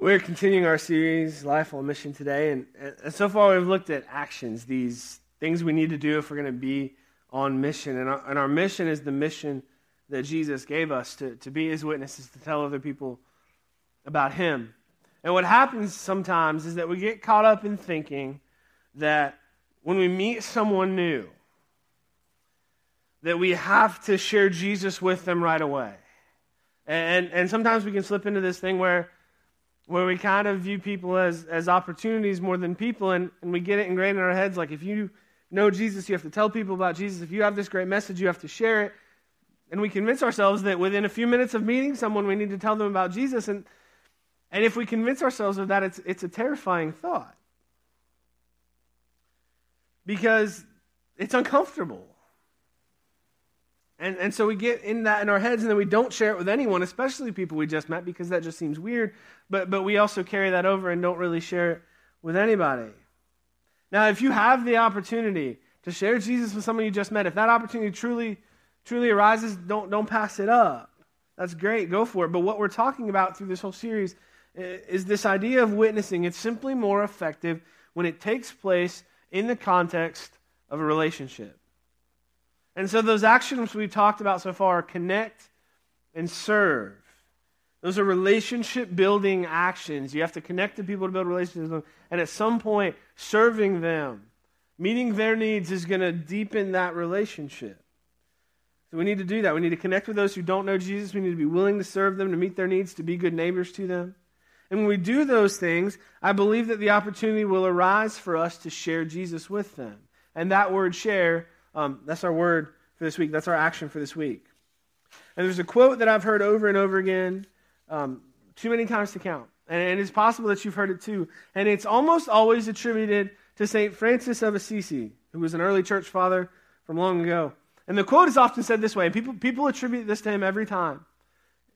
We're continuing our series, Life on Mission, today. And, and so far, we've looked at actions, these things we need to do if we're going to be on mission. And our, and our mission is the mission that Jesus gave us to, to be his witnesses, to tell other people about him. And what happens sometimes is that we get caught up in thinking that when we meet someone new, that we have to share Jesus with them right away. And, and sometimes we can slip into this thing where where we kind of view people as, as opportunities more than people, and, and we get it ingrained in our heads like if you know Jesus, you have to tell people about Jesus. If you have this great message, you have to share it. And we convince ourselves that within a few minutes of meeting someone, we need to tell them about Jesus. And, and if we convince ourselves of that, it's, it's a terrifying thought. Because it's uncomfortable. And, and so we get in that in our heads and then we don't share it with anyone, especially people we just met, because that just seems weird. But, but we also carry that over and don't really share it with anybody. Now, if you have the opportunity to share Jesus with someone you just met, if that opportunity truly, truly arises, don't, don't pass it up. That's great, go for it. But what we're talking about through this whole series eh, is this idea of witnessing. It's simply more effective when it takes place in the context of a relationship. And so those actions we've talked about so far connect and serve. Those are relationship building actions. You have to connect to people to build relationships with them. And at some point, serving them, meeting their needs is going to deepen that relationship. So we need to do that. We need to connect with those who don't know Jesus. We need to be willing to serve them, to meet their needs, to be good neighbors to them. And when we do those things, I believe that the opportunity will arise for us to share Jesus with them. And that word share um, that's our word for this week. That's our action for this week. And there's a quote that I've heard over and over again, um, too many times to count. And it's possible that you've heard it too. And it's almost always attributed to St. Francis of Assisi, who was an early church father from long ago. And the quote is often said this way, and people, people attribute this to him every time.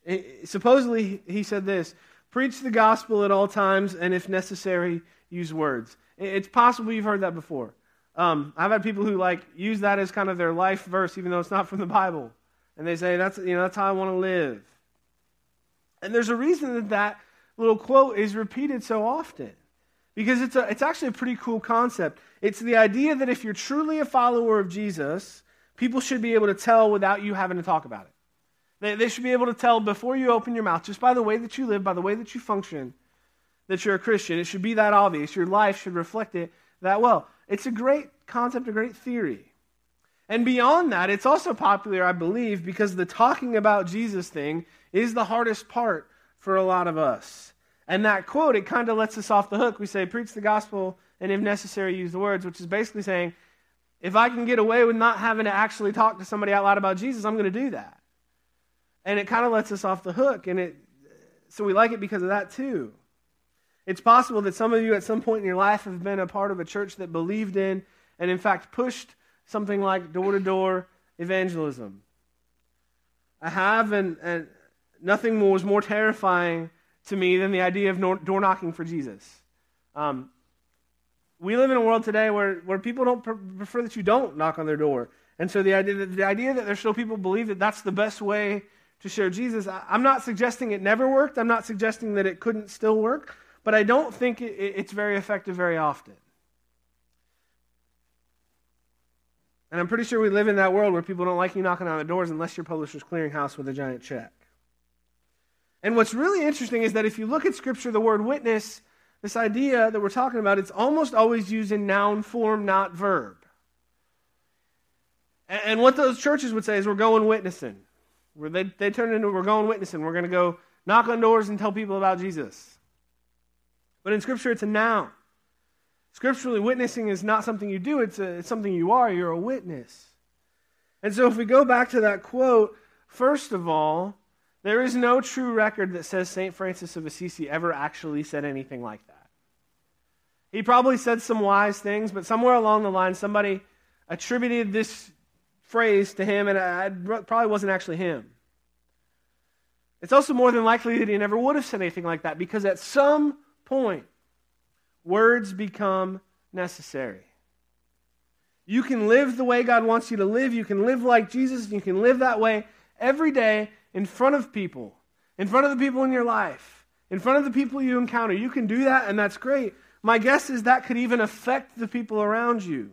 It, supposedly, he said this Preach the gospel at all times, and if necessary, use words. It's possible you've heard that before. Um, I've had people who like use that as kind of their life verse, even though it's not from the Bible, and they say that's you know that's how I want to live. And there's a reason that that little quote is repeated so often, because it's a, it's actually a pretty cool concept. It's the idea that if you're truly a follower of Jesus, people should be able to tell without you having to talk about it. They, they should be able to tell before you open your mouth, just by the way that you live, by the way that you function, that you're a Christian. It should be that obvious. Your life should reflect it that well. It's a great concept, a great theory. And beyond that, it's also popular, I believe, because the talking about Jesus thing is the hardest part for a lot of us. And that quote, it kind of lets us off the hook. We say, preach the gospel, and if necessary, use the words, which is basically saying, if I can get away with not having to actually talk to somebody out loud about Jesus, I'm going to do that. And it kind of lets us off the hook. And it, so we like it because of that too. It's possible that some of you at some point in your life have been a part of a church that believed in and, in fact, pushed something like door to door evangelism. I have, and, and nothing was more terrifying to me than the idea of door knocking for Jesus. Um, we live in a world today where, where people don't prefer that you don't knock on their door. And so the idea, that, the idea that there's still people believe that that's the best way to share Jesus, I, I'm not suggesting it never worked. I'm not suggesting that it couldn't still work but I don't think it's very effective very often. And I'm pretty sure we live in that world where people don't like you knocking on the doors unless you're Publishers Clearinghouse with a giant check. And what's really interesting is that if you look at Scripture, the word witness, this idea that we're talking about, it's almost always used in noun form, not verb. And, what those churches would say is, we're going witnessing. They, they turn into, we're going witnessing. We're going to go knock on doors and tell people about Jesus. But in Scripture, it's a noun. Scripturally, witnessing is not something you do, it's, a, it's something you are. You're a witness. And so, if we go back to that quote, first of all, there is no true record that says St. Francis of Assisi ever actually said anything like that. He probably said some wise things, but somewhere along the line, somebody attributed this phrase to him, and it probably wasn't actually him. It's also more than likely that he never would have said anything like that because at some point. Words become necessary. You can live the way God wants you to live. You can live like Jesus. You can live that way every day in front of people, in front of the people in your life, in front of the people you encounter. You can do that, and that's great. My guess is that could even affect the people around you.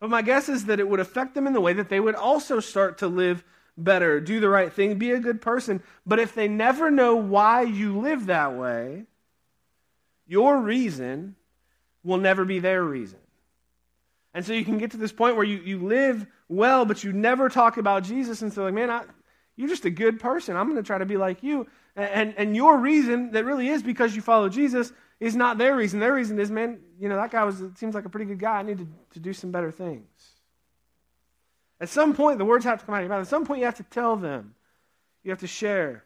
But my guess is that it would affect them in the way that they would also start to live better, do the right thing, be a good person. But if they never know why you live that way, your reason will never be their reason. And so you can get to this point where you, you live well, but you never talk about Jesus. And so, like, man, I, you're just a good person. I'm going to try to be like you. And, and, your reason that really is because you follow Jesus is not their reason. Their reason is, man, you know, that guy was, seems like a pretty good guy. I need to, to do some better things. At some point, the words have to come out of your mouth. At some point, you have to tell them. You have to share.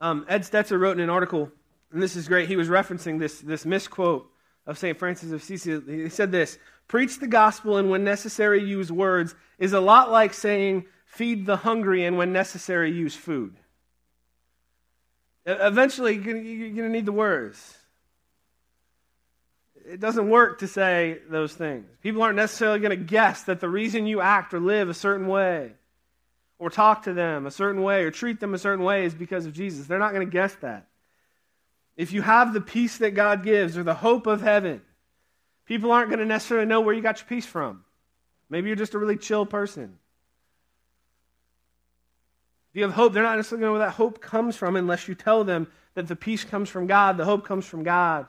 Um, Ed Stetzer wrote in an article, and this is great. He was referencing this, this misquote of St. Francis of Assisi. He said this Preach the gospel and when necessary use words is a lot like saying feed the hungry and when necessary use food. Eventually, you're going to need the words. It doesn't work to say those things. People aren't necessarily going to guess that the reason you act or live a certain way, or talk to them a certain way, or treat them a certain way is because of Jesus. They're not going to guess that. If you have the peace that God gives or the hope of heaven, people aren't going to necessarily know where you got your peace from. Maybe you're just a really chill person. If you have hope, they're not necessarily going to know where that hope comes from unless you tell them that the peace comes from God, the hope comes from God.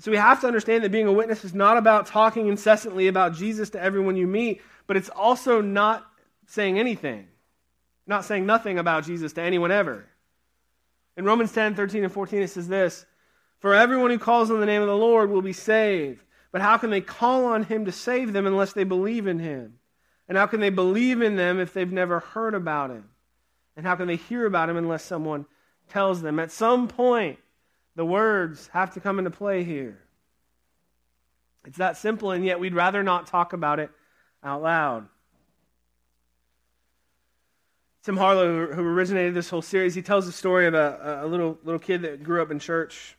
So we have to understand that being a witness is not about talking incessantly about Jesus to everyone you meet, but it's also not saying anything, not saying nothing about Jesus to anyone ever. In Romans 10 13 and 14, it says this For everyone who calls on the name of the Lord will be saved. But how can they call on him to save them unless they believe in him? And how can they believe in them if they've never heard about him? And how can they hear about him unless someone tells them? At some point, the words have to come into play here. It's that simple, and yet we'd rather not talk about it out loud. Tim Harlow, who originated this whole series, he tells the story of a, a little, little kid that grew up in church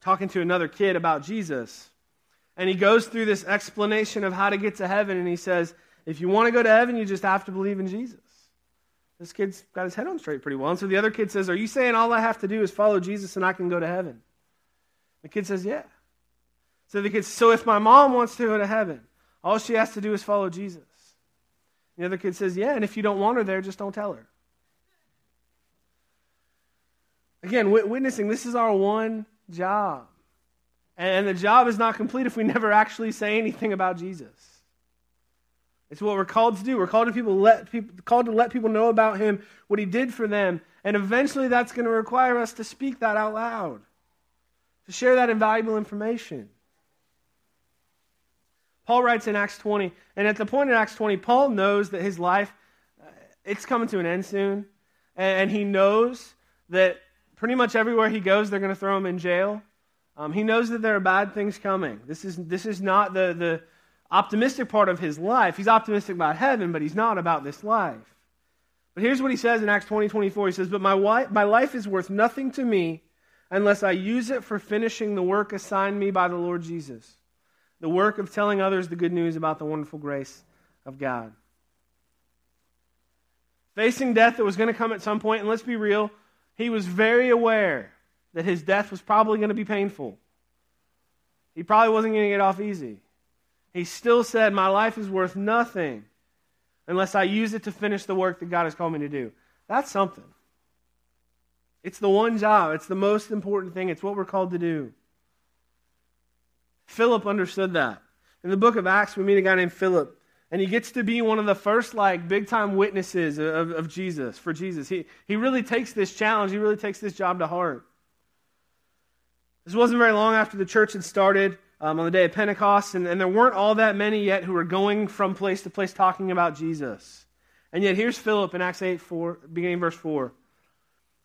talking to another kid about Jesus. And he goes through this explanation of how to get to heaven, and he says, if you want to go to heaven, you just have to believe in Jesus. This kid's got his head on straight pretty well. And so the other kid says, Are you saying all I have to do is follow Jesus and I can go to heaven? The kid says, Yeah. So the kid So if my mom wants to go to heaven, all she has to do is follow Jesus. The other kid says, Yeah, and if you don't want her there, just don't tell her. Again, witnessing, this is our one job. And the job is not complete if we never actually say anything about Jesus. It's what we're called to do. We're called to people let people called to let people know about him, what he did for them, and eventually that's going to require us to speak that out loud, to share that invaluable information. Paul writes in Acts 20, and at the point in Acts 20, Paul knows that his life uh, it's coming to an end soon, and he knows that pretty much everywhere he goes, they're going to throw him in jail. Um, he knows that there are bad things coming. This is this is not the the optimistic part of his life. He's optimistic about heaven, but he's not about this life. But here's what he says in Acts 20 24. He says, But my, wife, my life is worth nothing to me unless I use it for finishing the work assigned me by the Lord Jesus, the work of telling others the good news about the wonderful grace of God. Facing death that was going to come at some point, and let's be real, he was very aware that his death was probably going to be painful. He probably wasn't going to get off easy. He still said, My life is worth nothing unless I use it to finish the work that God has called me to do. That's something. It's the one job, it's the most important thing, it's what we're called to do. Philip understood that. In the book of Acts, we meet a guy named Philip, and he gets to be one of the first, like, big time witnesses of, of Jesus, for Jesus. He, he really takes this challenge, he really takes this job to heart. This wasn't very long after the church had started um, on the day of Pentecost, and, and there weren't all that many yet who were going from place to place talking about Jesus. And yet, here's Philip in Acts 8, 4, beginning verse 4.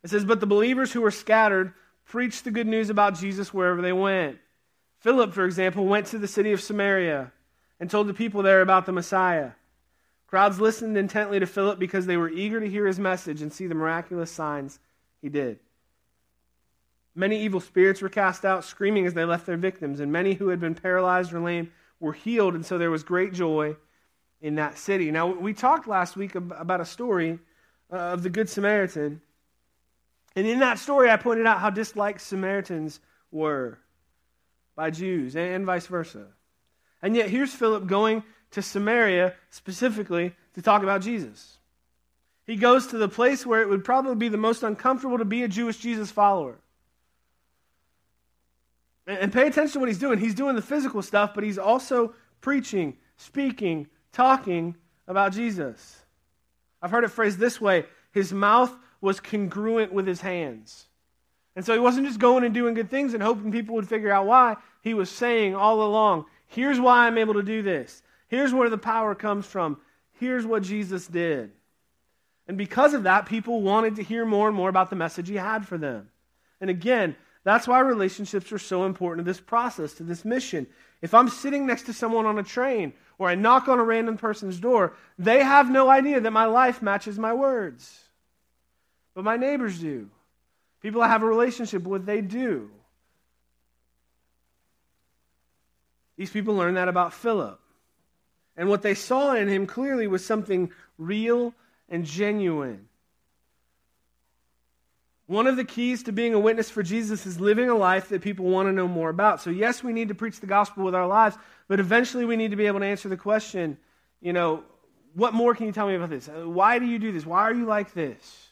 It says, But the believers who were scattered preached the good news about Jesus wherever they went. Philip, for example, went to the city of Samaria and told the people there about the Messiah. Crowds listened intently to Philip because they were eager to hear his message and see the miraculous signs he did. Many evil spirits were cast out, screaming as they left their victims, and many who had been paralyzed or lame were healed, and so there was great joy in that city. Now, we talked last week about a story uh, of the Good Samaritan, And in that story, I pointed out how disliked Samaritans were by Jews and vice versa. And yet, here's Philip going to Samaria specifically to talk about Jesus. He goes to the place where it would probably be the most uncomfortable to be a Jewish Jesus follower. And pay attention to what he's doing. He's doing the physical stuff, but he's also preaching, speaking, talking about Jesus. I've heard it phrased this way his mouth was congruent with his hands. And so he wasn't just going and doing good things and hoping people would figure out why. He was saying all along, here's why I'm able to do this. Here's where the power comes from. Here's what Jesus did. And because of that, people wanted to hear more and more about the message he had for them. And again, that's why relationships are so important to this process, to this mission. If I'm sitting next to someone on a train or I knock on a random person's door, they have no idea that my life matches my words. But my neighbors do. People I have a relationship with, they do. These people learned that about Philip. And what they saw in him clearly was something real and genuine. One of the keys to being a witness for Jesus is living a life that people want to know more about. So, yes, we need to preach the gospel with our lives, but eventually we need to be able to answer the question, you know, what more can you tell me about this? Uh, why do you do this? Why are you like this?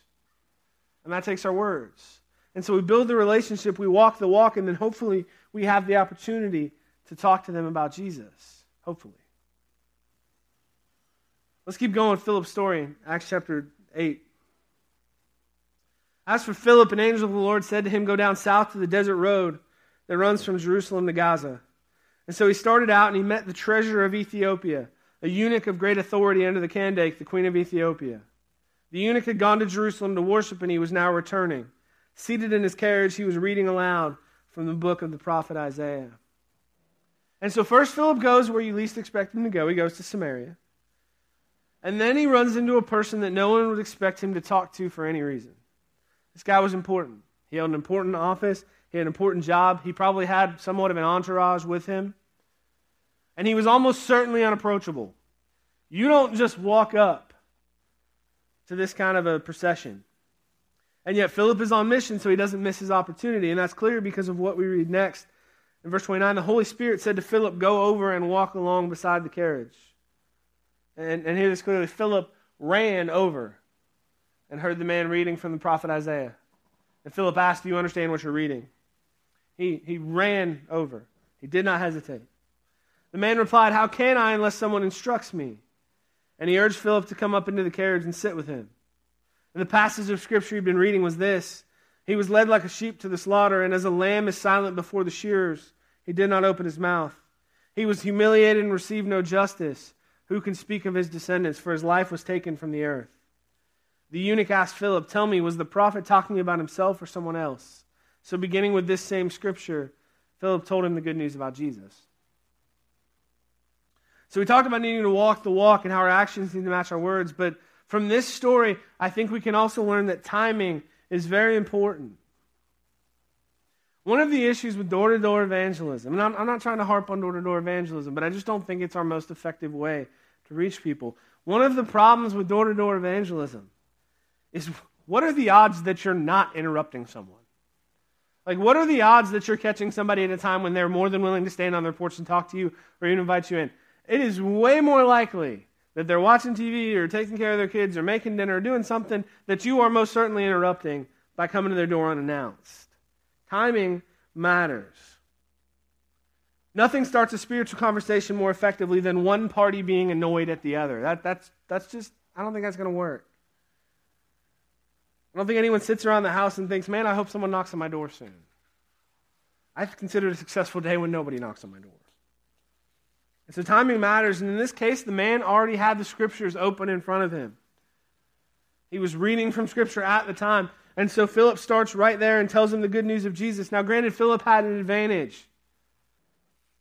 And that takes our words. And so we build the relationship, we walk the walk, and then hopefully we have the opportunity to talk to them about Jesus. Hopefully. Let's keep going Philip's story, Acts chapter 8. As for Philip, an angel of the Lord said to him, Go down south to the desert road that runs from Jerusalem to Gaza. And so he started out and he met the treasurer of Ethiopia, a eunuch of great authority under the Candake, the queen of Ethiopia. The eunuch had gone to Jerusalem to worship and he was now returning. Seated in his carriage, he was reading aloud from the book of the prophet Isaiah. And so first Philip goes where you least expect him to go. He goes to Samaria. And then he runs into a person that no one would expect him to talk to for any reason. This guy was important. He held an important office, he had an important job, he probably had somewhat of an entourage with him. And he was almost certainly unapproachable. You don't just walk up to this kind of a procession. And yet, Philip is on mission, so he doesn't miss his opportunity. And that's clear because of what we read next. In verse 29, the Holy Spirit said to Philip, Go over and walk along beside the carriage. And, and here it is clearly Philip ran over and heard the man reading from the prophet Isaiah. And Philip asked, Do you understand what you're reading? He, he ran over. He did not hesitate. The man replied, How can I unless someone instructs me? And he urged Philip to come up into the carriage and sit with him. And the passage of scripture he'd been reading was this He was led like a sheep to the slaughter, and as a lamb is silent before the shearers, he did not open his mouth. He was humiliated and received no justice. Who can speak of his descendants? For his life was taken from the earth. The eunuch asked Philip, Tell me, was the prophet talking about himself or someone else? So, beginning with this same scripture, Philip told him the good news about Jesus. So, we talked about needing to walk the walk and how our actions need to match our words. But from this story, I think we can also learn that timing is very important. One of the issues with door to door evangelism, and I'm, I'm, not trying to harp on door to door evangelism, but I just don't think it's our most effective way to reach people. One of the problems with door to door evangelism is what are the odds that you're not interrupting someone? Like, what are the odds that you're catching somebody at a time when they're more than willing to stand on their porch and talk to you or even invite you in? It is way more likely that they're watching TV or taking care of their kids or making dinner or doing something that you are most certainly interrupting by coming to their door unannounced. Timing matters. Nothing starts a spiritual conversation more effectively than one party being annoyed at the other. That, that's, that's just, I don't think that's going to work. I don't think anyone sits around the house and thinks, man, I hope someone knocks on my door soon. I consider it a successful day when nobody knocks on my door. And so timing matters. And in this case, the man already had the scriptures open in front of him. He was reading from scripture at the time. And so Philip starts right there and tells him the good news of Jesus. Now, granted, Philip had an advantage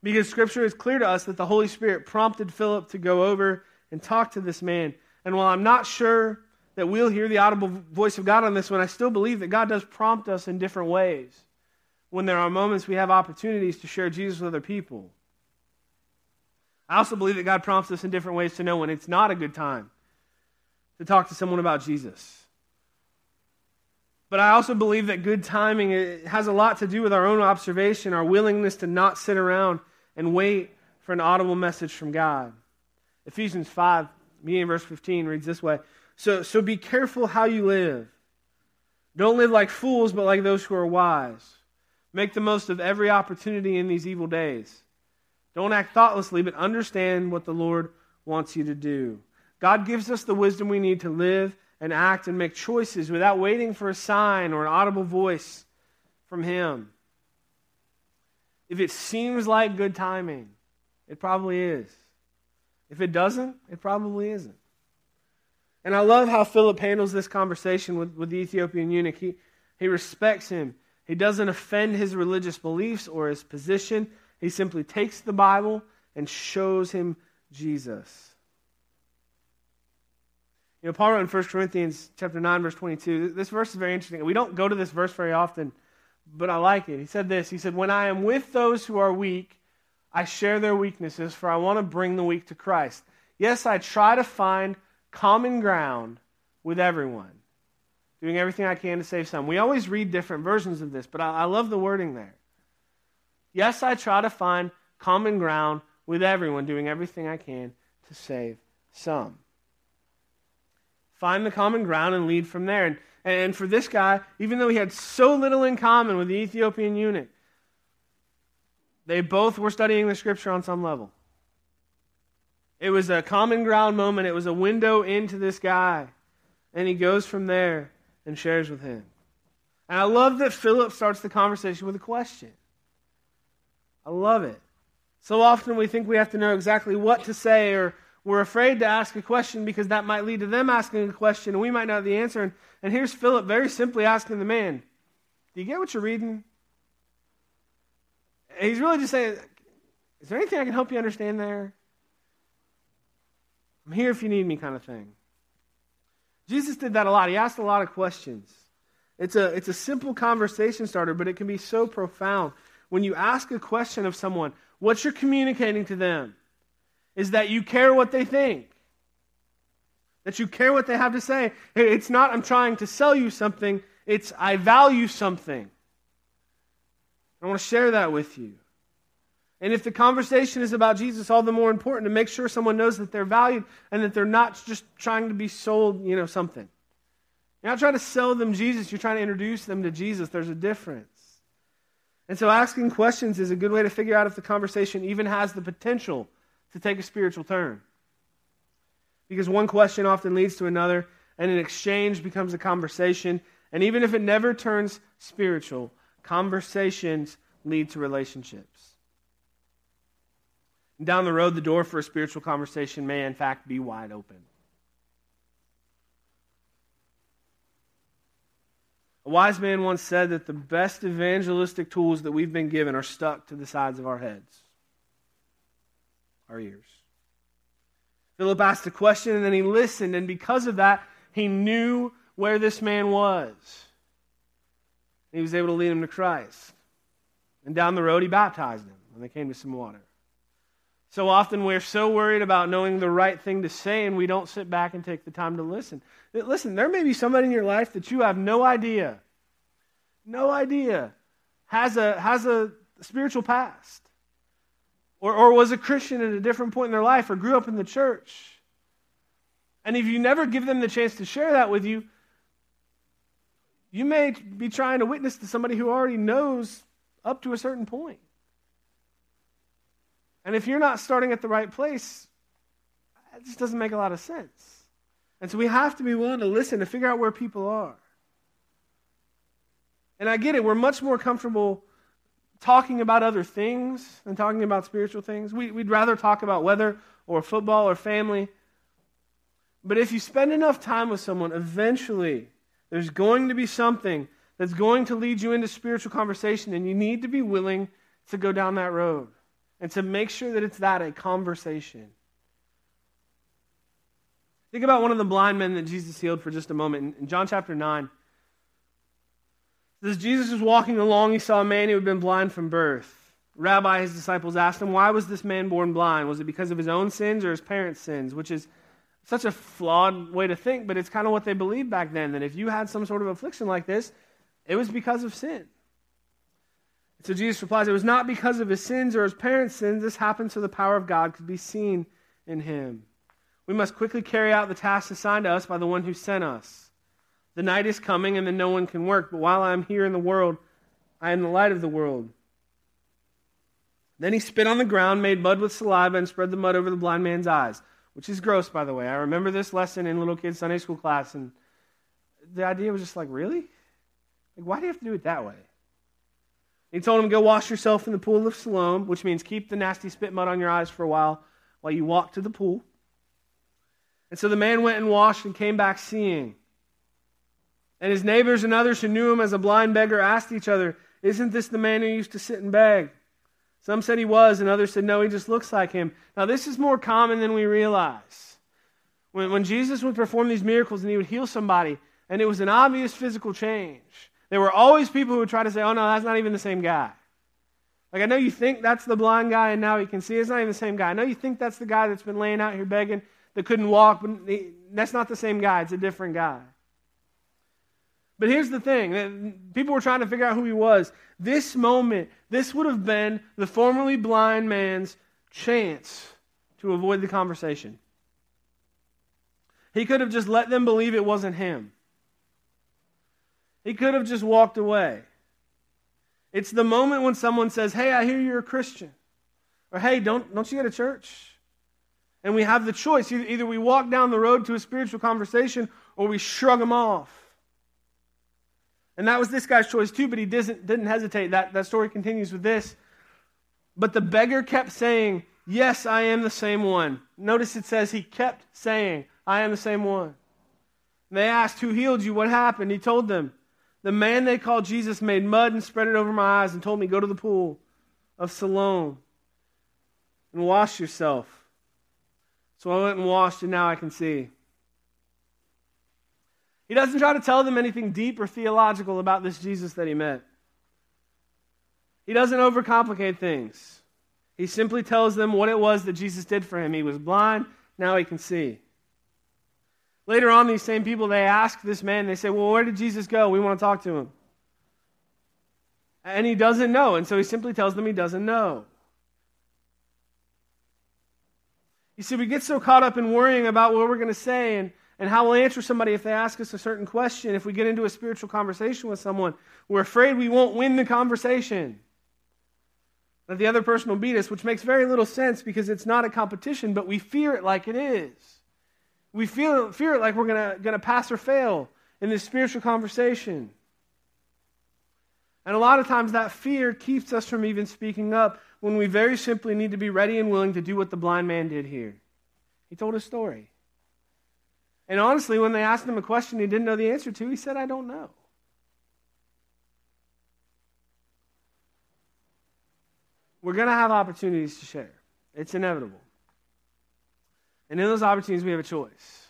because scripture is clear to us that the Holy Spirit prompted Philip to go over and talk to this man. And while I'm not sure that we'll hear the audible voice of God on this one. I still believe that God does prompt us in different ways when there are moments we have opportunities to share Jesus with other people. I also believe that God prompts us in different ways to know when it's not a good time to talk to someone about Jesus. But I also believe that good timing has a lot to do with our own observation, our willingness to not sit around and wait for an audible message from God. Ephesians 5, beginning verse 15, reads this way so, so be careful how you live. Don't live like fools, but like those who are wise. Make the most of every opportunity in these evil days. Don't act thoughtlessly, but understand what the Lord wants you to do. God gives us the wisdom we need to live and act and make choices without waiting for a sign or an audible voice from Him. If it seems like good timing, it probably is. If it doesn't, it probably isn't. And I love how Philip handles this conversation with, with the Ethiopian eunuch. He, he respects him. He doesn't offend his religious beliefs or his position. He simply takes the Bible and shows him Jesus. You know, Paul wrote in 1 Corinthians chapter 9, verse 22. This verse is very interesting. We don't go to this verse very often, but I like it. He said this. He said, When I am with those who are weak, I share their weaknesses, for I want to bring the weak to Christ. Yes, I try to find common ground with everyone, doing everything I can to save some. We always read different versions of this, but I, I love the wording there. Yes, I try to find common ground with everyone, doing everything I can to save some. Find the common ground and lead from there. And, and for this guy, even though he had so little in common with the Ethiopian eunuch, they both were studying the scripture on some level. It was a common ground moment. It was a window into this guy. And he goes from there and shares with him. And I love that Philip starts the conversation with a question. I love it. So often we think we have to know exactly what to say, or we're afraid to ask a question because that might lead to them asking a question, and we might not have the answer. And, and here's Philip very simply asking the man, Do you get what you're reading? And he's really just saying, Is there anything I can help you understand there? I'm here if you need me, kind of thing. Jesus did that a lot. He asked a lot of questions. It's a, it's a simple conversation starter, but it can be so profound. When you ask a question of someone, what you're communicating to them is that you care what they think, that you care what they have to say. It's not, I'm trying to sell you something, it's, I value something. I want to share that with you. And if the conversation is about Jesus, all the more important to make sure someone knows that they're valued and that they're not just trying to be sold, you know, something. You're not trying to sell them Jesus, you're trying to introduce them to Jesus. There's a difference. And so asking questions is a good way to figure out if the conversation even has the potential to take a spiritual turn. Because one question often leads to another, and an exchange becomes a conversation. And even if it never turns spiritual, conversations lead to relationships. Down the road, the door for a spiritual conversation may, in fact, be wide open. A wise man once said that the best evangelistic tools that we've been given are stuck to the sides of our heads, our ears. Philip asked a question and then he listened, and because of that, he knew where this man was. He was able to lead him to Christ. And down the road, he baptized him when they came to some water. So often we're so worried about knowing the right thing to say and we don't sit back and take the time to listen. Listen, there may be somebody in your life that you have no idea, no idea, has a, has a spiritual past, or, or was a Christian at a different point in their life, or grew up in the church. And if you never give them the chance to share that with you, you may be trying to witness to somebody who already knows up to a certain point. And if you're not starting at the right place, it just doesn't make a lot of sense. And so we have to be willing to listen to figure out where people are. And I get it, we're much more comfortable talking about other things than talking about spiritual things. We, would rather talk about weather or football or family. But if you spend enough time with someone, eventually there's going to be something that's going to lead you into spiritual conversation, and you need to be willing to go down that road and to make sure that it's that a conversation. Think about one of the blind men that Jesus healed for just a moment. In John chapter 9, says Jesus was walking along, he saw a man who had been blind from birth. Rabbi, his disciples asked him, Why was this man born blind? Was it because of his own sins or his parents' sins? Which is such a flawed way to think, but it's kind of what they believed back then that if you had some sort of affliction like this, It was because of sin. So Jesus replies, It was not because of his sins or his parents' sins. This happened so the power of God could be seen in him. We must quickly carry out the task assigned to us by the one who sent us. The night is coming, and then no one can work. But while I am here in the world, I am the light of the world. Then he spit on the ground, made mud with saliva, and spread the mud over the blind man's eyes, which is gross, by the way. I remember this lesson in little kids' Sunday school class, and the idea was just like, really? Like, why do you have to do it that way? He told him, Go wash yourself in the pool of Siloam, which means keep the nasty spit mud on your eyes for a while while you walk to the pool. And so the man went and washed and came back seeing. And his neighbors and others who knew him as a blind beggar asked each other, Isn't this the man who used to sit and beg? Some said he was, and others said, No, he just looks like him. Now, this is more common than we realize. When, when Jesus would perform these miracles and he would heal somebody, and it was an obvious physical change, there were always people who would try to say, oh, no, that's not even the same guy. Like, I know you think that's the blind guy and now he can see. It's not even the same guy. I know you think that's the guy that's been laying out here begging that couldn't walk, but that's not the same guy. It's a different guy. But here's the thing people were trying to figure out who he was. This moment, this would have been the formerly blind man's chance to avoid the conversation. He could have just let them believe it wasn't him. He could have just walked away. It's the moment when someone says, Hey, I hear you're a Christian. Or, Hey, don't, don't you go to church? And we have the choice. Either we walk down the road to a spiritual conversation or we shrug them off. And that was this guy's choice too, but he didn't, didn't hesitate. That, that story continues with this. But the beggar kept saying, Yes, I am the same one. Notice it says he kept saying, I am the same one. And they asked, Who healed you? What happened? He told them, the man they called Jesus made mud and spread it over my eyes and told me, Go to the pool of Siloam and wash yourself. So I went and washed, and now I can see. He doesn't try to tell them anything deep or theological about this Jesus that he met. He doesn't overcomplicate things. He simply tells them what it was that Jesus did for him. He was blind, now he can see. Later on, these same people, they ask this man, they say, Well, where did Jesus go? We want to talk to him. And he doesn't know. And so he simply tells them he doesn't know. You see, we get so caught up in worrying about what we're going to say and, and how we'll answer somebody if they ask us a certain question. If we get into a spiritual conversation with someone, we're afraid we won't win the conversation. That the other person will beat us, which makes very little sense because it's not a competition, but we fear it like it is. We feel, fear like we're going to pass or fail in this spiritual conversation. And a lot of times that fear keeps us from even speaking up when we very simply need to be ready and willing to do what the blind man did here. He told a story. And honestly, when they asked him a question he didn't know the answer to, he said, I don't know. We're going to have opportunities to share, it's inevitable. And in those opportunities, we have a choice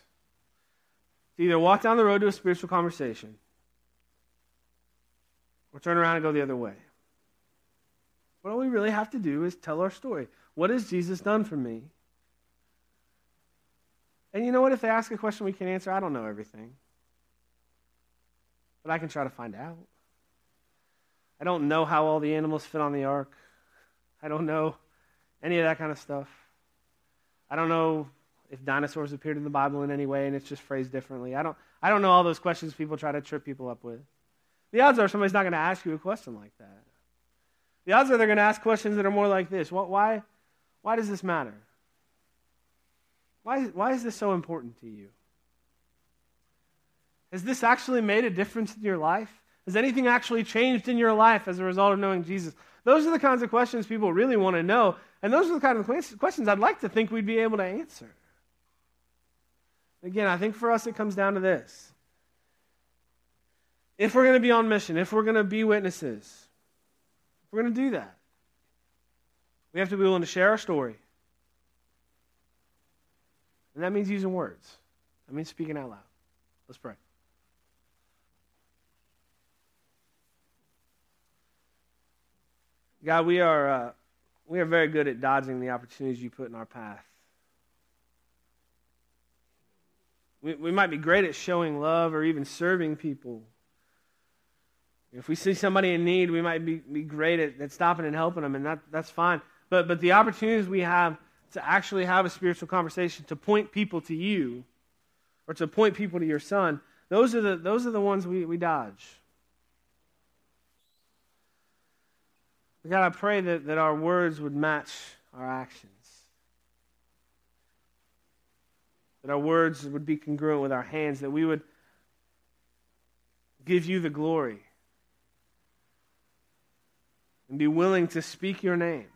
to either walk down the road to a spiritual conversation or turn around and go the other way. What all we really have to do is tell our story. What has Jesus done for me? And you know what? If they ask a question we can answer, I don't know everything. But I can try to find out. I don't know how all the animals fit on the ark. I don't know any of that kind of stuff. I don't know if dinosaurs appeared in the Bible in any way and it's just phrased differently. I don't, I don't know all those questions people try to trip people up with. The odds are somebody's not going to ask you a question like that. The odds are they're going to ask questions that are more like this what, Why, why does this matter? Why, why is this so important to you? Has this actually made a difference in your life? Has anything actually changed in your life as a result of knowing Jesus? Those are the kinds of questions people really want to know, and those are the kind of questions I'd like to think we'd be able to answer. Again, I think for us it comes down to this. If we're going to be on mission, if we're going to be witnesses, if we're going to do that, we have to be willing to share our story. And that means using words. That means speaking out loud. Let's pray. God, we are, uh, we are very good at dodging the opportunities you put in our path. We, we might be great at showing love or even serving people. If we see somebody in need, we might be, be great at, at stopping and helping them, and that, that's fine. But, but the opportunities we have to actually have a spiritual conversation, to point people to you, or to point people to your son, those are the, those are the ones we, we dodge. God, I pray that, that our words would match our actions. That our words would be congruent with our hands, that we would give you the glory and be willing to speak your name.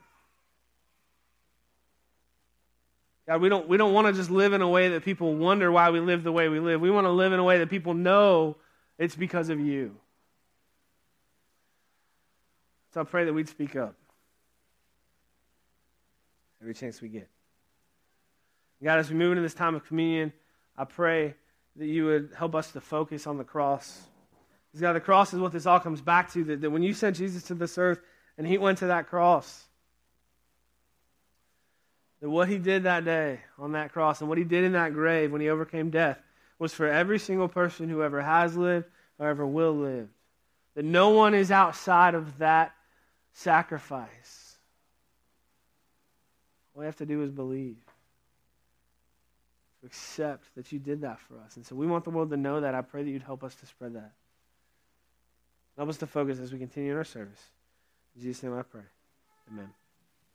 God, we don't, we don't want to just live in a way that people wonder why we live the way we live. We want to live in a way that people know it's because of you. So I pray that we'd speak up every chance we get. God, as we move into this time of communion, I pray that you would help us to focus on the cross. Because God, the cross is what this all comes back to. That, that when you sent Jesus to this earth and he went to that cross, that what he did that day on that cross and what he did in that grave when he overcame death was for every single person who ever has lived or ever will live. That no one is outside of that sacrifice. All we have to do is believe, accept that you did that for us. And so we want the world to know that. I pray that you'd help us to spread that. Help us to focus as we continue in our service. In Jesus' name I pray. Amen.